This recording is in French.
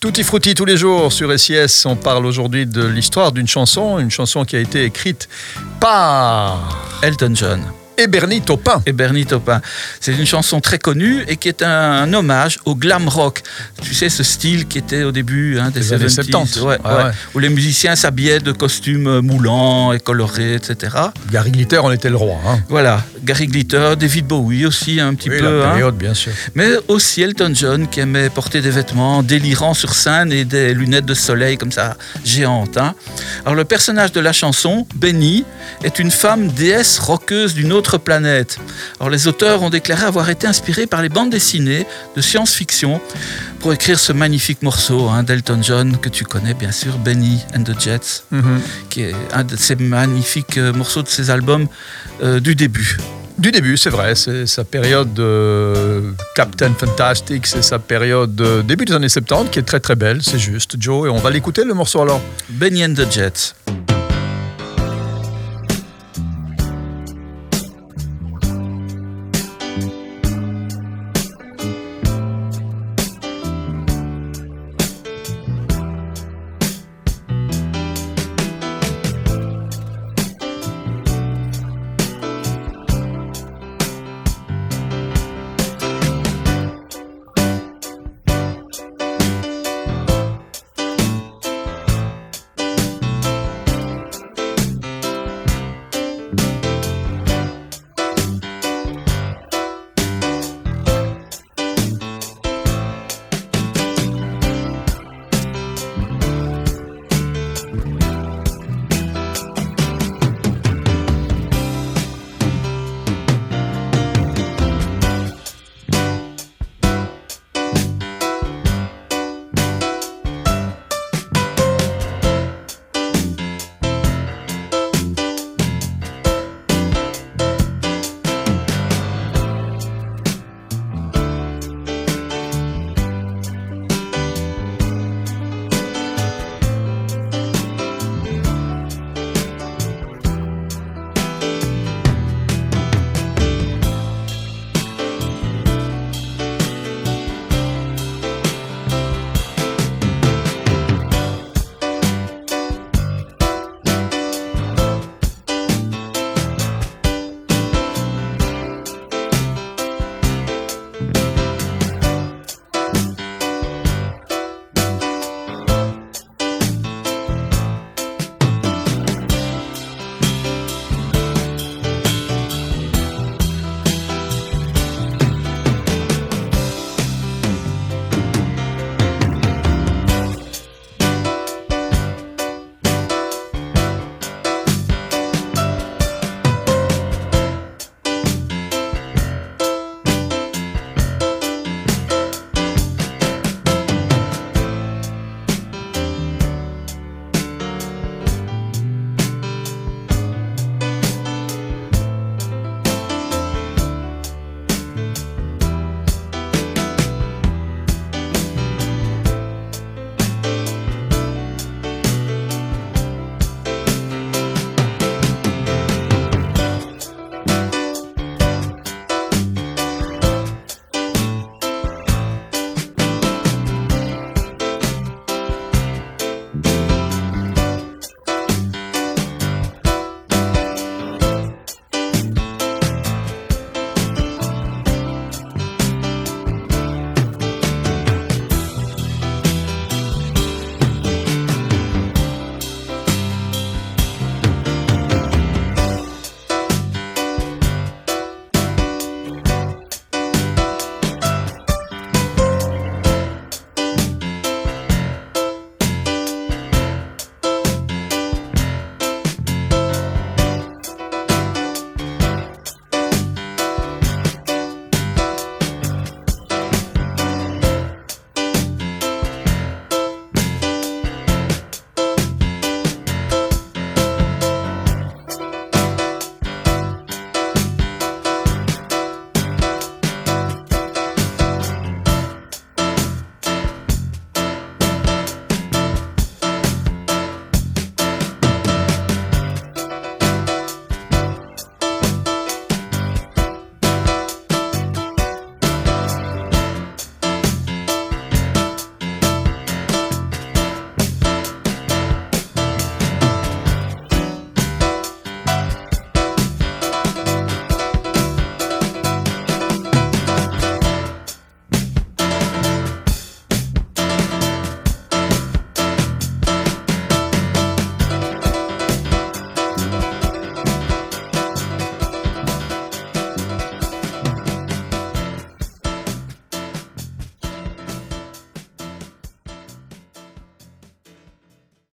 Tutti frutti tous les jours sur SIS. On parle aujourd'hui de l'histoire d'une chanson, une chanson qui a été écrite par Elton John Bernie Taupin. et Bernie Taupin. C'est une chanson très connue et qui est un, un hommage au glam rock. Tu sais, ce style qui était au début hein, des Des années 70s, 70. ouais, Ouais, ouais, ouais. où les musiciens s'habillaient de costumes moulants et colorés, etc. Gary Glitter en était le roi. Hein. Voilà, Gary Glitter, David Bowie aussi un petit Oui, peu. la hein. période, bien sûr. Mais aussi Elton John qui aimait porter des vêtements délirants sur scène et des lunettes de soleil comme ça géantes. Alors le personnage de la chanson, Benny, est une femme déesse roqueuse d'une autre planète. Alors les auteurs ont déclaré avoir été inspirés par les bandes dessinées de science-fiction pour écrire ce magnifique morceau hein, d'Elton John que tu connais bien sûr, Benny and the Jets, Mhm. qui est un de ces magnifiques euh, morceaux de ses albums euh, du début. Du début, c'est vrai, c'est sa période de Captain Fantastic, c'est sa période de début des années 70 qui est très très belle, c'est juste, Joe, et on va l'écouter le morceau alors. Benny and the Jets.